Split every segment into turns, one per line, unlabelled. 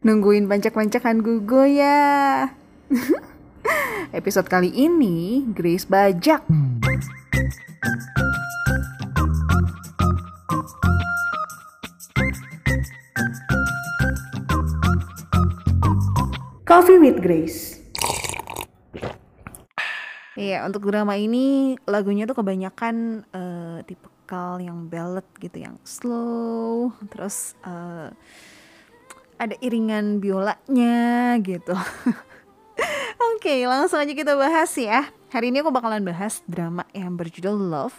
Nungguin bancak-bancakan Gugo ya. Episode kali ini Grace bajak. Coffee with Grace. Iya, untuk drama ini lagunya tuh kebanyakan uh, tipikal yang ballad gitu, yang slow, terus uh, ada iringan biolanya gitu. Oke, okay, langsung aja kita bahas ya. Hari ini aku bakalan bahas drama yang berjudul Love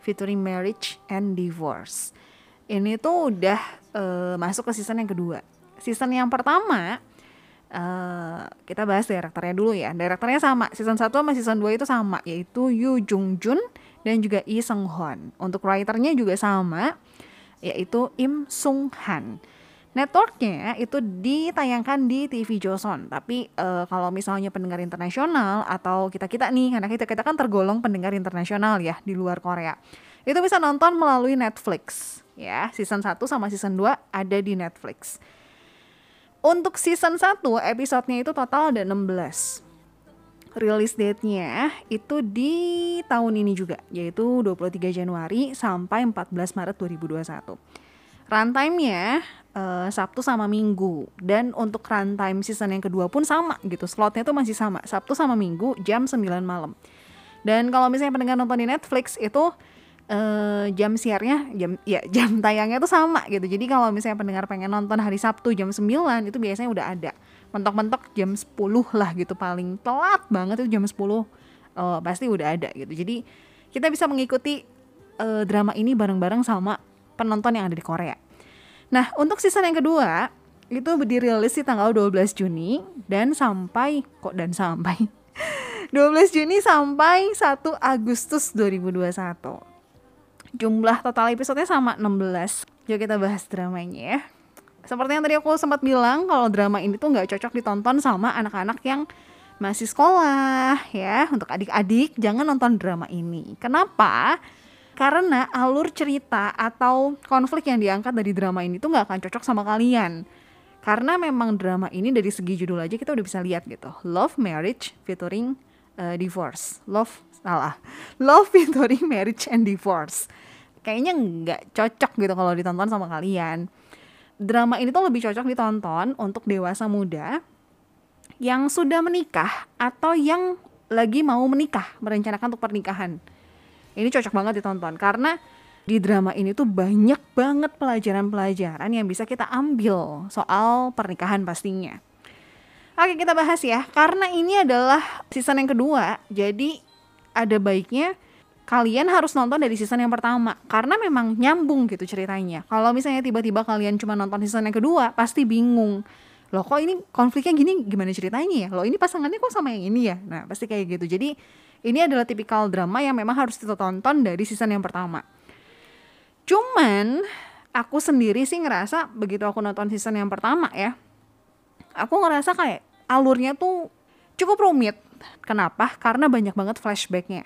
featuring Marriage and Divorce. Ini tuh udah uh, masuk ke season yang kedua. Season yang pertama uh, kita bahas direkturnya dulu ya. Direkturnya sama, season 1 sama season 2 itu sama, yaitu Yu Jung Jun dan juga Lee Sung Hwan. Untuk writernya juga sama, yaitu Im Sung Han networknya itu ditayangkan di TV Joseon. Tapi uh, kalau misalnya pendengar internasional atau kita kita nih, karena kita kita kan tergolong pendengar internasional ya di luar Korea, itu bisa nonton melalui Netflix. Ya, season 1 sama season 2 ada di Netflix. Untuk season 1 episodenya itu total ada 16 Release date-nya itu di tahun ini juga, yaitu 23 Januari sampai 14 Maret 2021. Runtime-nya uh, Sabtu sama Minggu. Dan untuk runtime season yang kedua pun sama gitu. Slotnya tuh masih sama. Sabtu sama Minggu jam 9 malam. Dan kalau misalnya pendengar nonton di Netflix itu uh, jam siarnya jam ya jam tayangnya tuh sama gitu. Jadi kalau misalnya pendengar pengen nonton hari Sabtu jam 9 itu biasanya udah ada. Mentok-mentok jam 10 lah gitu. Paling telat banget itu jam 10 uh, pasti udah ada gitu. Jadi kita bisa mengikuti uh, drama ini bareng-bareng sama penonton yang ada di Korea. Nah, untuk season yang kedua itu dirilis di tanggal 12 Juni dan sampai kok dan sampai 12 Juni sampai 1 Agustus 2021. Jumlah total episodenya sama 16. Yuk kita bahas dramanya ya. Seperti yang tadi aku sempat bilang kalau drama ini tuh nggak cocok ditonton sama anak-anak yang masih sekolah ya. Untuk adik-adik jangan nonton drama ini. Kenapa? Karena alur cerita atau konflik yang diangkat dari drama ini tuh nggak akan cocok sama kalian. Karena memang drama ini dari segi judul aja kita udah bisa lihat gitu. Love marriage featuring uh, divorce. Love salah. Love featuring marriage and divorce. Kayaknya nggak cocok gitu kalau ditonton sama kalian. Drama ini tuh lebih cocok ditonton untuk dewasa muda yang sudah menikah atau yang lagi mau menikah merencanakan untuk pernikahan ini cocok banget ditonton karena di drama ini tuh banyak banget pelajaran-pelajaran yang bisa kita ambil soal pernikahan pastinya. Oke kita bahas ya, karena ini adalah season yang kedua, jadi ada baiknya kalian harus nonton dari season yang pertama karena memang nyambung gitu ceritanya. Kalau misalnya tiba-tiba kalian cuma nonton season yang kedua, pasti bingung. Loh kok ini konfliknya gini gimana ceritanya ya? Loh ini pasangannya kok sama yang ini ya? Nah, pasti kayak gitu. Jadi ini adalah tipikal drama yang memang harus kita tonton dari season yang pertama. Cuman aku sendiri sih ngerasa begitu aku nonton season yang pertama ya, aku ngerasa kayak alurnya tuh cukup rumit. Kenapa? Karena banyak banget flashbacknya.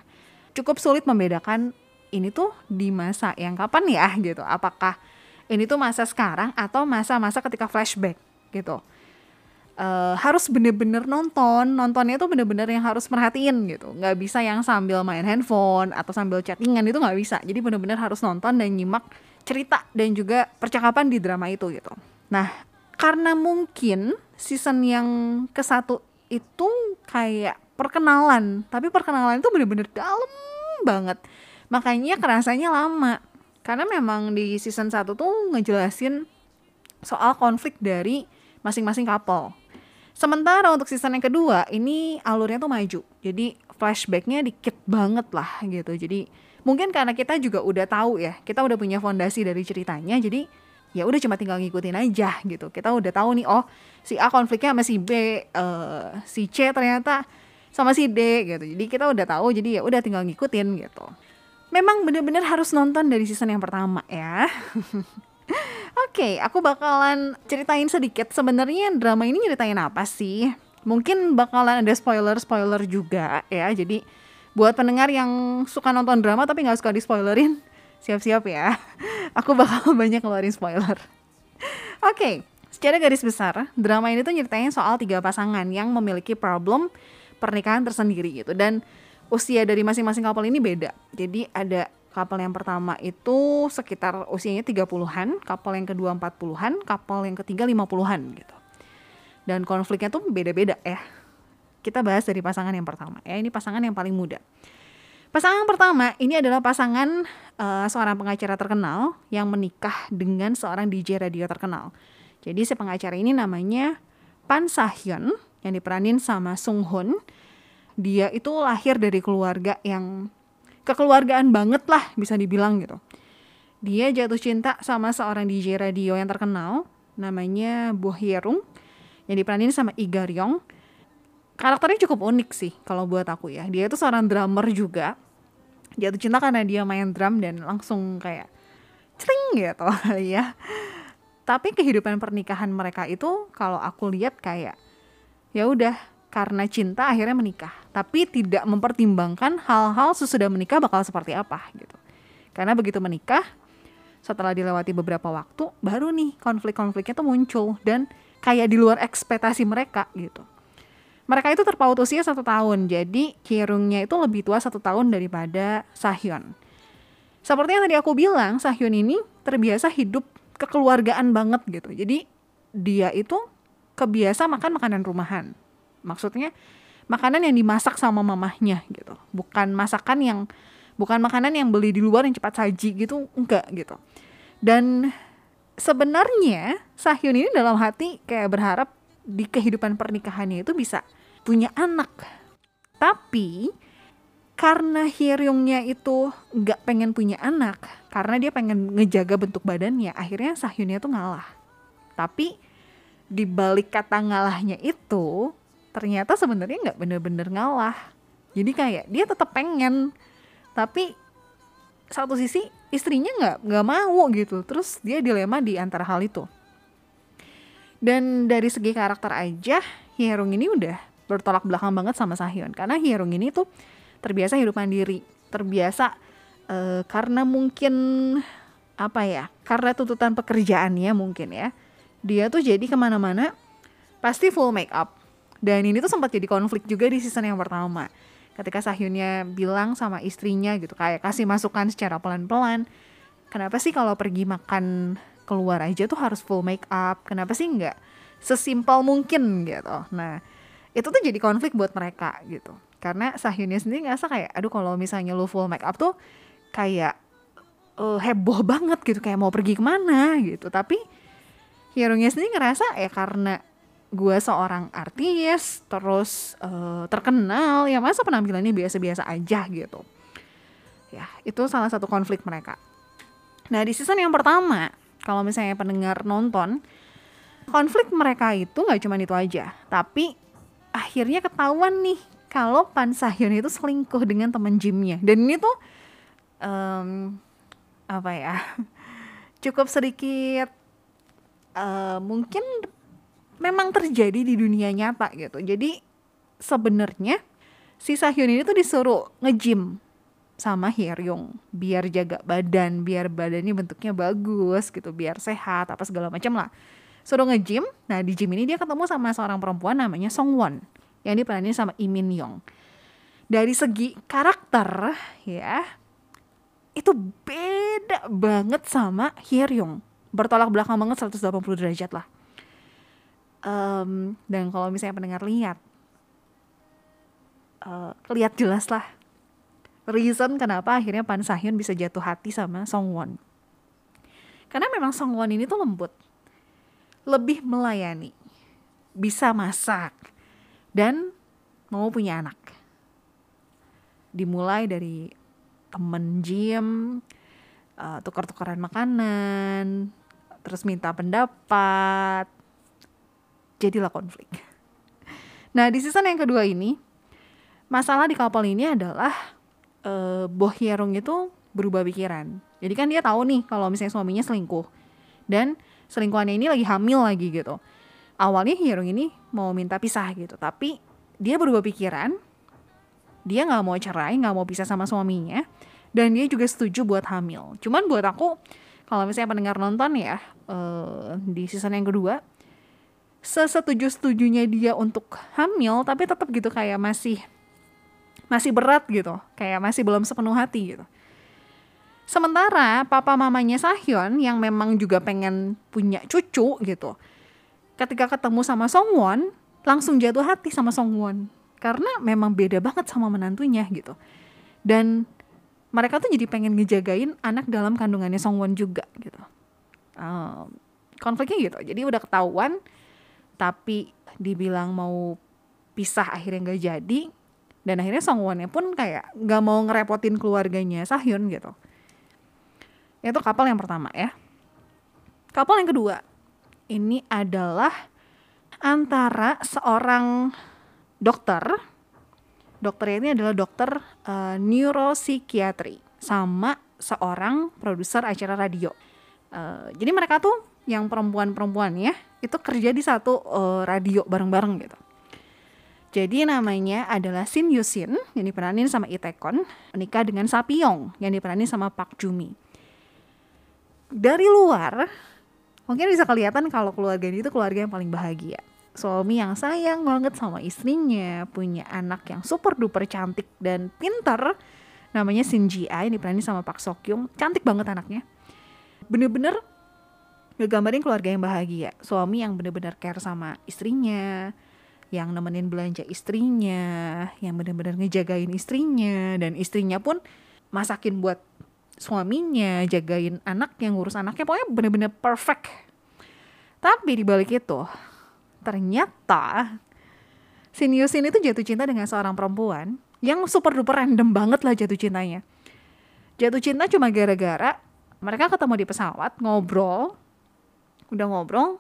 Cukup sulit membedakan ini tuh di masa yang kapan ya gitu. Apakah ini tuh masa sekarang atau masa-masa ketika flashback gitu. Uh, harus bener-bener nonton. Nontonnya tuh bener-bener yang harus merhatiin gitu. Nggak bisa yang sambil main handphone atau sambil chattingan itu nggak bisa. Jadi bener-bener harus nonton dan nyimak cerita dan juga percakapan di drama itu gitu. Nah karena mungkin season yang ke satu itu kayak perkenalan. Tapi perkenalan itu bener-bener dalam banget. Makanya kerasanya lama. Karena memang di season 1 tuh ngejelasin soal konflik dari masing-masing couple Sementara untuk season yang kedua ini alurnya tuh maju. Jadi flashbacknya dikit banget lah gitu. Jadi mungkin karena kita juga udah tahu ya, kita udah punya fondasi dari ceritanya. Jadi ya udah cuma tinggal ngikutin aja gitu. Kita udah tahu nih oh si A konfliknya sama si B, uh, si C ternyata sama si D gitu. Jadi kita udah tahu jadi ya udah tinggal ngikutin gitu. Memang bener-bener harus nonton dari season yang pertama ya. Oke, okay, aku bakalan ceritain sedikit sebenarnya drama ini nyeritain apa sih? Mungkin bakalan ada spoiler-spoiler juga ya. Jadi buat pendengar yang suka nonton drama tapi nggak suka di spoilerin, siap-siap ya. Aku bakal banyak ngeluarin spoiler. Oke, okay, secara garis besar, drama ini tuh nyeritain soal tiga pasangan yang memiliki problem pernikahan tersendiri gitu. Dan usia dari masing-masing couple ini beda. Jadi ada couple yang pertama itu sekitar usianya 30-an, couple yang kedua 40-an, couple yang ketiga 50-an gitu. Dan konfliknya tuh beda-beda ya. Kita bahas dari pasangan yang pertama ya. Ini pasangan yang paling muda. Pasangan pertama ini adalah pasangan uh, seorang pengacara terkenal yang menikah dengan seorang DJ radio terkenal. Jadi si pengacara ini namanya Pan Sahyun yang diperanin sama Sung Hoon. Dia itu lahir dari keluarga yang kekeluargaan banget lah bisa dibilang gitu. Dia jatuh cinta sama seorang DJ radio yang terkenal namanya Bo Hyerung yang diperanin sama Iga Ryong. Karakternya cukup unik sih kalau buat aku ya. Dia itu seorang drummer juga. Jatuh cinta karena dia main drum dan langsung kayak cering gitu ya tapi kehidupan pernikahan mereka itu kalau aku lihat kayak ya udah karena cinta akhirnya menikah tapi tidak mempertimbangkan hal-hal sesudah menikah bakal seperti apa gitu karena begitu menikah setelah dilewati beberapa waktu baru nih konflik-konfliknya tuh muncul dan kayak di luar ekspektasi mereka gitu mereka itu terpaut usia satu tahun jadi Kirungnya itu lebih tua satu tahun daripada Sahyun seperti yang tadi aku bilang Sahyun ini terbiasa hidup kekeluargaan banget gitu. Jadi dia itu kebiasa makan makanan rumahan. Maksudnya makanan yang dimasak sama mamahnya gitu. Bukan masakan yang bukan makanan yang beli di luar yang cepat saji gitu, enggak gitu. Dan sebenarnya Sahyun ini dalam hati kayak berharap di kehidupan pernikahannya itu bisa punya anak. Tapi karena Hyeryongnya itu nggak pengen punya anak, karena dia pengen ngejaga bentuk badannya, akhirnya Sahyunnya tuh ngalah. Tapi di balik kata ngalahnya itu, ternyata sebenarnya nggak bener-bener ngalah. Jadi kayak dia tetap pengen, tapi satu sisi istrinya nggak nggak mau gitu. Terus dia dilema di antara hal itu. Dan dari segi karakter aja, Hyeryong ini udah bertolak belakang banget sama Sahyun karena Hyeryong ini tuh terbiasa hidup mandiri, terbiasa uh, karena mungkin apa ya, karena tuntutan pekerjaannya mungkin ya, dia tuh jadi ke mana-mana pasti full make up. Dan ini tuh sempat jadi konflik juga di season yang pertama. Ketika Sahyunnya bilang sama istrinya gitu, kayak kasih masukan secara pelan-pelan, kenapa sih kalau pergi makan keluar aja tuh harus full make up? Kenapa sih nggak sesimpel mungkin gitu? Nah, itu tuh jadi konflik buat mereka gitu karena Sahyunnya sendiri ngerasa kayak aduh kalau misalnya lu full make up tuh kayak uh, heboh banget gitu kayak mau pergi ke mana gitu tapi Hyeronya sendiri ngerasa ya karena gue seorang artis terus uh, terkenal ya masa penampilannya biasa-biasa aja gitu. Ya itu salah satu konflik mereka. Nah di season yang pertama kalau misalnya pendengar nonton konflik mereka itu nggak cuma itu aja tapi akhirnya ketahuan nih kalau Pan Sahyun itu selingkuh dengan teman gymnya. Dan ini tuh um, apa ya cukup sedikit uh, mungkin memang terjadi di dunia nyata gitu jadi sebenarnya si Sahyun ini tuh disuruh nge-gym sama Hyeryong biar jaga badan biar badannya bentuknya bagus gitu biar sehat apa segala macam lah suruh nge-gym nah di gym ini dia ketemu sama seorang perempuan namanya Song Won yang diperanin sama Imin Yong. Dari segi karakter ya itu beda banget sama Hyeryong. Bertolak belakang banget 180 derajat lah. Um, dan kalau misalnya pendengar lihat, uh, lihat jelas lah reason kenapa akhirnya Pan Sahyun bisa jatuh hati sama Song Won. Karena memang Song Won ini tuh lembut, lebih melayani, bisa masak, dan mau punya anak. Dimulai dari temen gym, uh, tukar-tukaran makanan, terus minta pendapat, jadilah konflik. Nah di season yang kedua ini, masalah di kapal ini adalah uh, Boh Hyerung itu berubah pikiran. Jadi kan dia tahu nih kalau misalnya suaminya selingkuh. Dan selingkuhannya ini lagi hamil lagi gitu. Awalnya Hyerung ini mau minta pisah gitu. Tapi dia berubah pikiran. Dia nggak mau cerai nggak mau pisah sama suaminya. Dan dia juga setuju buat hamil. Cuman buat aku kalau misalnya pendengar nonton ya uh, di season yang kedua sesetuju-setujunya dia untuk hamil tapi tetap gitu kayak masih masih berat gitu. Kayak masih belum sepenuh hati gitu. Sementara papa mamanya Sahyeon yang memang juga pengen punya cucu gitu ketika ketemu sama Songwon langsung jatuh hati sama Songwon karena memang beda banget sama menantunya gitu. Dan mereka tuh jadi pengen ngejagain anak dalam kandungannya Songwon juga gitu. Um, konfliknya gitu. Jadi udah ketahuan tapi dibilang mau pisah akhirnya nggak jadi. Dan akhirnya Songwonnya pun kayak nggak mau ngerepotin keluarganya Sahyun gitu. Itu kapal yang pertama ya. Kapal yang kedua ini adalah antara seorang dokter. Dokter ini adalah dokter uh, neuropsikiatri sama seorang produser acara radio. Uh, jadi mereka tuh yang perempuan-perempuan ya itu kerja di satu uh, radio bareng-bareng gitu. Jadi namanya adalah Shin Yusin yang diperanin sama Itekon menikah dengan Sapyong yang diperanin sama Pak Jumi. Dari luar mungkin bisa kelihatan kalau keluarga ini itu keluarga yang paling bahagia. Suami yang sayang banget sama istrinya, punya anak yang super duper cantik dan pintar. Namanya Shin Ji yang diperanin sama Pak Sokyung. Cantik banget anaknya. Bener-bener ngegambarin keluarga yang bahagia suami yang bener-bener care sama istrinya yang nemenin belanja istrinya yang bener-bener ngejagain istrinya dan istrinya pun masakin buat suaminya jagain anak yang ngurus anaknya pokoknya bener-bener perfect tapi di balik itu ternyata Siniusin itu jatuh cinta dengan seorang perempuan yang super duper random banget lah jatuh cintanya. Jatuh cinta cuma gara-gara mereka ketemu di pesawat, ngobrol, udah ngobrol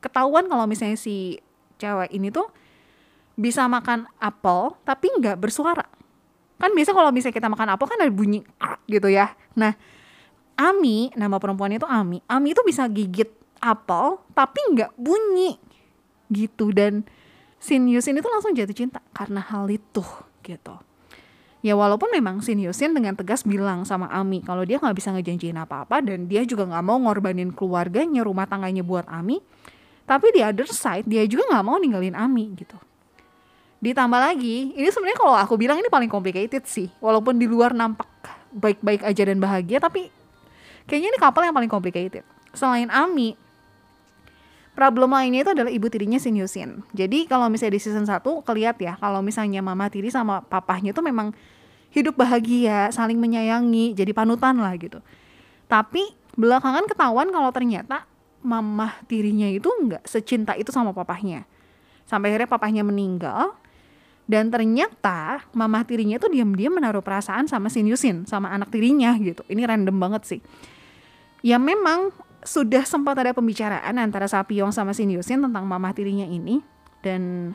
ketahuan kalau misalnya si cewek ini tuh bisa makan apel tapi nggak bersuara. Kan biasa kalau misalnya kita makan apel kan ada bunyi gitu ya. Nah Ami nama perempuan itu Ami. Ami itu bisa gigit apel tapi nggak bunyi gitu. Dan Sinius ini tuh langsung jatuh cinta karena hal itu gitu Ya walaupun memang Shin Yusin dengan tegas bilang sama Ami kalau dia nggak bisa ngejanjiin apa-apa dan dia juga nggak mau ngorbanin keluarganya, rumah tangganya buat Ami. Tapi di other side dia juga nggak mau ninggalin Ami gitu. Ditambah lagi, ini sebenarnya kalau aku bilang ini paling complicated sih. Walaupun di luar nampak baik-baik aja dan bahagia, tapi kayaknya ini kapal yang paling complicated. Selain Ami, problem lainnya itu adalah ibu tirinya Shin Yusin. Jadi kalau misalnya di season 1 kelihat ya, kalau misalnya mama tiri sama papahnya itu memang hidup bahagia, saling menyayangi, jadi panutan lah gitu. Tapi belakangan ketahuan kalau ternyata mamah tirinya itu nggak secinta itu sama papahnya. Sampai akhirnya papahnya meninggal, dan ternyata mamah tirinya itu diam-diam menaruh perasaan sama Shin Yusin, sama anak tirinya gitu. Ini random banget sih. Ya memang sudah sempat ada pembicaraan antara Sapyong sama Shin Yusin tentang mamah tirinya ini dan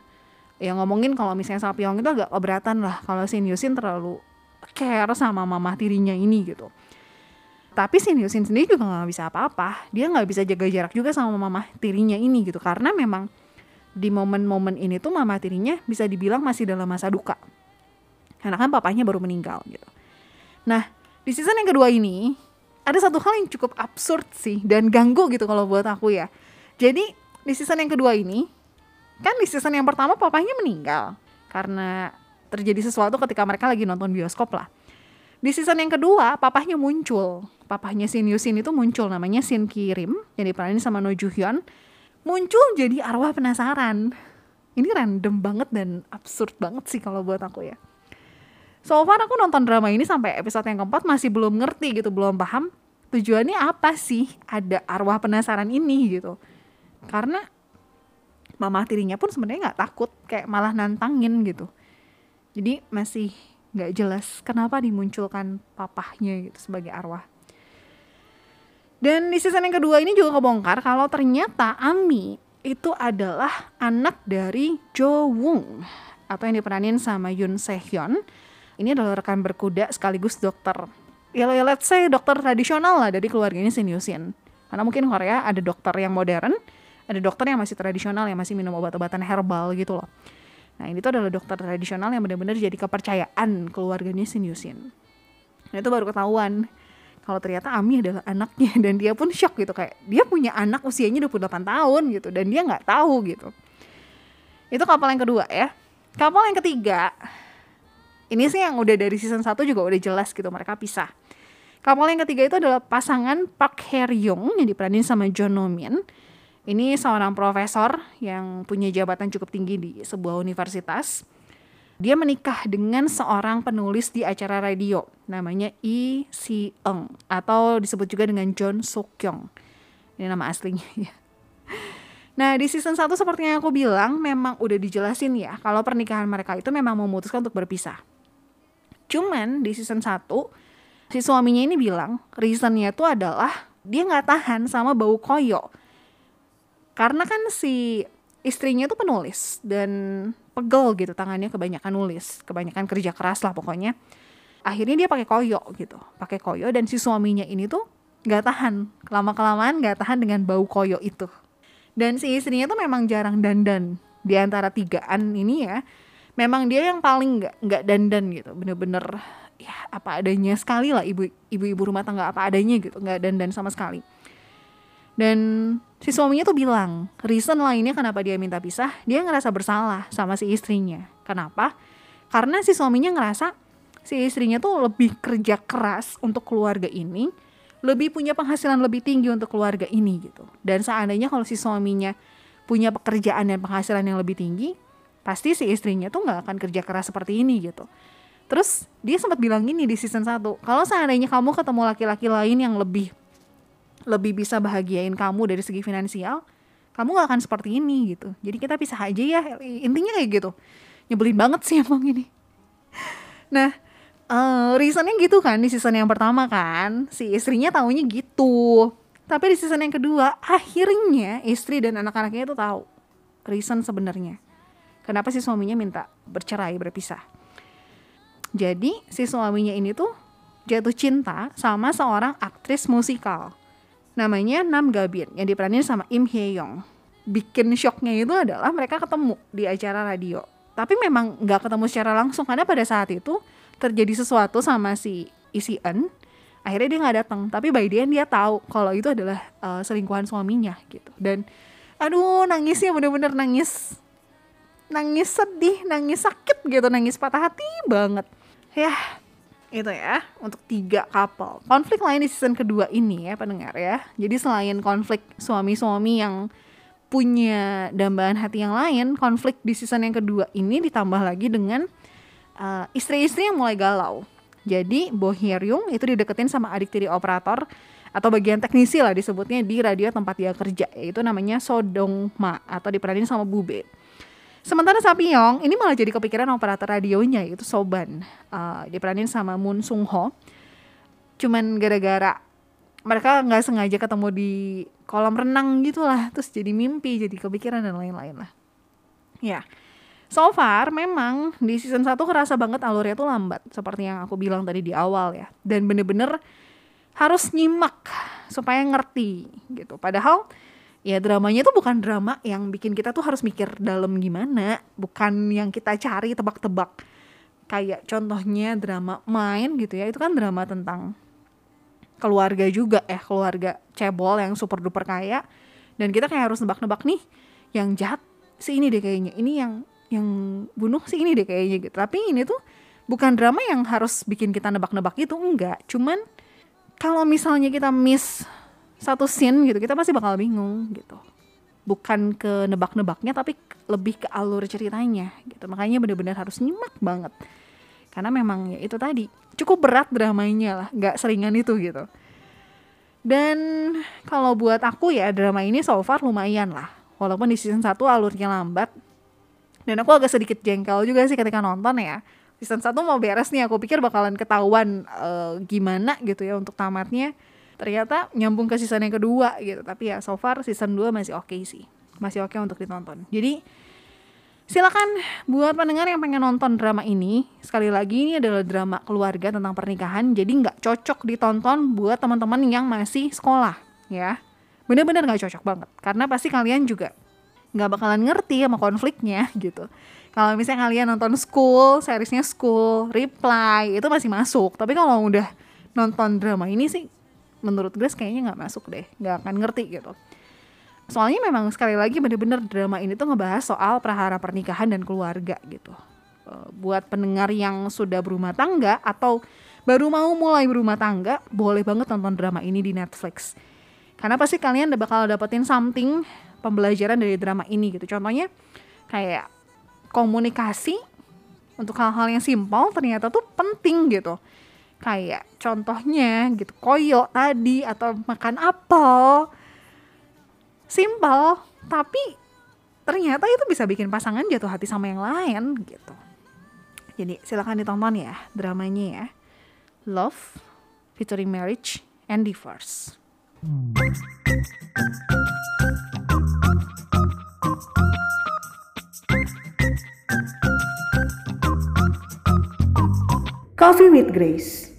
ya ngomongin kalau misalnya Sapyong itu agak keberatan lah kalau Shin Yusin terlalu care sama mama tirinya ini gitu. Tapi si Yusin sendiri juga nggak bisa apa-apa. Dia nggak bisa jaga jarak juga sama mama tirinya ini gitu. Karena memang di momen-momen ini tuh mama tirinya bisa dibilang masih dalam masa duka. Karena kan papanya baru meninggal gitu. Nah di season yang kedua ini ada satu hal yang cukup absurd sih dan ganggu gitu kalau buat aku ya. Jadi di season yang kedua ini kan di season yang pertama papanya meninggal. Karena terjadi sesuatu ketika mereka lagi nonton bioskop lah. Di season yang kedua, papahnya muncul. Papahnya Shin Yusin itu muncul, namanya Shin Kirim, yang diperanin sama No Joo Hyun. Muncul jadi arwah penasaran. Ini random banget dan absurd banget sih kalau buat aku ya. So far aku nonton drama ini sampai episode yang keempat masih belum ngerti gitu, belum paham tujuannya apa sih ada arwah penasaran ini gitu. Karena mama tirinya pun sebenarnya nggak takut, kayak malah nantangin gitu jadi masih nggak jelas kenapa dimunculkan papahnya gitu sebagai arwah dan di season yang kedua ini juga kebongkar kalau ternyata Ami itu adalah anak dari Jo Woong atau yang diperanin sama Yoon Hyun. Ini adalah rekan berkuda sekaligus dokter. Ya, ya let's say dokter tradisional lah dari keluarganya Shin Yusin. Karena mungkin Korea ada dokter yang modern, ada dokter yang masih tradisional yang masih minum obat-obatan herbal gitu loh. Nah ini tuh adalah dokter tradisional yang benar-benar jadi kepercayaan keluarganya Shin Yusin. Nah itu baru ketahuan kalau ternyata Ami adalah anaknya dan dia pun shock gitu kayak dia punya anak usianya 28 tahun gitu dan dia nggak tahu gitu. Itu kapal yang kedua ya. Kapal yang ketiga ini sih yang udah dari season 1 juga udah jelas gitu mereka pisah. Kapal yang ketiga itu adalah pasangan Park Young yang diperanin sama John Nomin ini seorang profesor yang punya jabatan cukup tinggi di sebuah universitas dia menikah dengan seorang penulis di acara radio namanya Lee Si Eng atau disebut juga dengan John Suk Kyung. Ini nama aslinya ya. Nah di season 1 seperti yang aku bilang memang udah dijelasin ya kalau pernikahan mereka itu memang memutuskan untuk berpisah. Cuman di season 1 si suaminya ini bilang reasonnya itu adalah dia nggak tahan sama bau koyo. Karena kan si istrinya tuh penulis dan pegel gitu tangannya kebanyakan nulis kebanyakan kerja keras lah pokoknya. Akhirnya dia pakai koyo gitu pakai koyo dan si suaminya ini tuh nggak tahan lama kelamaan nggak tahan dengan bau koyo itu. Dan si istrinya tuh memang jarang dandan di antara tigaan ini ya memang dia yang paling nggak nggak dandan gitu bener-bener ya apa adanya sekali lah ibu ibu ibu rumah tangga apa adanya gitu nggak dandan sama sekali. Dan si suaminya tuh bilang, reason lainnya kenapa dia minta pisah, dia ngerasa bersalah sama si istrinya. Kenapa? Karena si suaminya ngerasa si istrinya tuh lebih kerja keras untuk keluarga ini, lebih punya penghasilan lebih tinggi untuk keluarga ini gitu. Dan seandainya kalau si suaminya punya pekerjaan dan penghasilan yang lebih tinggi, pasti si istrinya tuh nggak akan kerja keras seperti ini gitu. Terus dia sempat bilang gini di season 1, kalau seandainya kamu ketemu laki-laki lain yang lebih lebih bisa bahagiain kamu dari segi finansial kamu gak akan seperti ini gitu. Jadi kita pisah aja ya. Intinya kayak gitu. Nyebelin banget sih emang ini. Nah uh, reasonnya gitu kan di season yang pertama kan. Si istrinya tahunya gitu. Tapi di season yang kedua akhirnya istri dan anak-anaknya itu tahu reason sebenarnya. Kenapa si suaminya minta bercerai berpisah? Jadi si suaminya ini tuh jatuh cinta sama seorang aktris musikal namanya Nam Gabin yang diperanin sama Im Hye Young. Bikin shocknya itu adalah mereka ketemu di acara radio. Tapi memang nggak ketemu secara langsung karena pada saat itu terjadi sesuatu sama si Isi En. Akhirnya dia nggak datang. Tapi by the end dia tahu kalau itu adalah uh, selingkuhan suaminya gitu. Dan aduh nangisnya bener-bener nangis nangis sedih, nangis sakit gitu, nangis patah hati banget. Ya, itu ya untuk tiga couple. Konflik lain di season kedua ini ya pendengar ya. Jadi selain konflik suami-suami yang punya dambaan hati yang lain konflik di season yang kedua ini ditambah lagi dengan uh, istri-istri yang mulai galau. Jadi Bo Hyung itu dideketin sama adik tiri operator atau bagian teknisi lah disebutnya di radio tempat dia kerja yaitu namanya Sodong Ma atau diperanin sama Bube Sementara Sapyong ini malah jadi kepikiran operator radionya yaitu Soban. Uh, diperanin sama Moon Sung Ho. Cuman gara-gara mereka nggak sengaja ketemu di kolam renang gitu lah. Terus jadi mimpi, jadi kepikiran dan lain-lain lah. Ya. So far memang di season 1 kerasa banget alurnya tuh lambat. Seperti yang aku bilang tadi di awal ya. Dan bener-bener harus nyimak supaya ngerti gitu. Padahal ya dramanya itu bukan drama yang bikin kita tuh harus mikir dalam gimana bukan yang kita cari tebak-tebak. Kayak contohnya drama main gitu ya itu kan drama tentang keluarga juga eh keluarga cebol yang super duper kaya dan kita kayak harus nebak-nebak nih yang jahat si ini deh kayaknya ini yang yang bunuh si ini deh kayaknya gitu. Tapi ini tuh bukan drama yang harus bikin kita nebak-nebak itu enggak. Cuman kalau misalnya kita miss satu scene gitu kita pasti bakal bingung gitu. Bukan ke nebak-nebaknya tapi lebih ke alur ceritanya gitu. Makanya bener-bener harus nyimak banget. Karena memang ya itu tadi cukup berat dramanya lah nggak seringan itu gitu. Dan kalau buat aku ya drama ini so far lumayan lah. Walaupun di season 1 alurnya lambat. Dan aku agak sedikit jengkel juga sih ketika nonton ya. Season 1 mau beres nih aku pikir bakalan ketahuan uh, gimana gitu ya untuk tamatnya ternyata nyambung ke season yang kedua gitu. Tapi ya so far season 2 masih oke okay sih. Masih oke okay untuk ditonton. Jadi silakan buat pendengar yang pengen nonton drama ini sekali lagi ini adalah drama keluarga tentang pernikahan jadi nggak cocok ditonton buat teman-teman yang masih sekolah ya. Bener-bener nggak cocok banget. Karena pasti kalian juga nggak bakalan ngerti sama konfliknya gitu. Kalau misalnya kalian nonton school seriesnya school reply itu masih masuk. Tapi kalau udah nonton drama ini sih menurut Grace kayaknya nggak masuk deh nggak akan ngerti gitu. Soalnya memang sekali lagi bener-bener drama ini tuh ngebahas soal prahara pernikahan dan keluarga gitu. Uh, buat pendengar yang sudah berumah tangga atau baru mau mulai berumah tangga boleh banget nonton drama ini di Netflix. Karena pasti kalian udah bakal dapetin something pembelajaran dari drama ini gitu. Contohnya kayak komunikasi untuk hal-hal yang simpel ternyata tuh penting gitu kayak contohnya gitu koyo tadi atau makan apel. Simple tapi ternyata itu bisa bikin pasangan jatuh hati sama yang lain gitu. Jadi silahkan ditonton ya dramanya ya. Love featuring Marriage and Divorce.
Coffee with Grace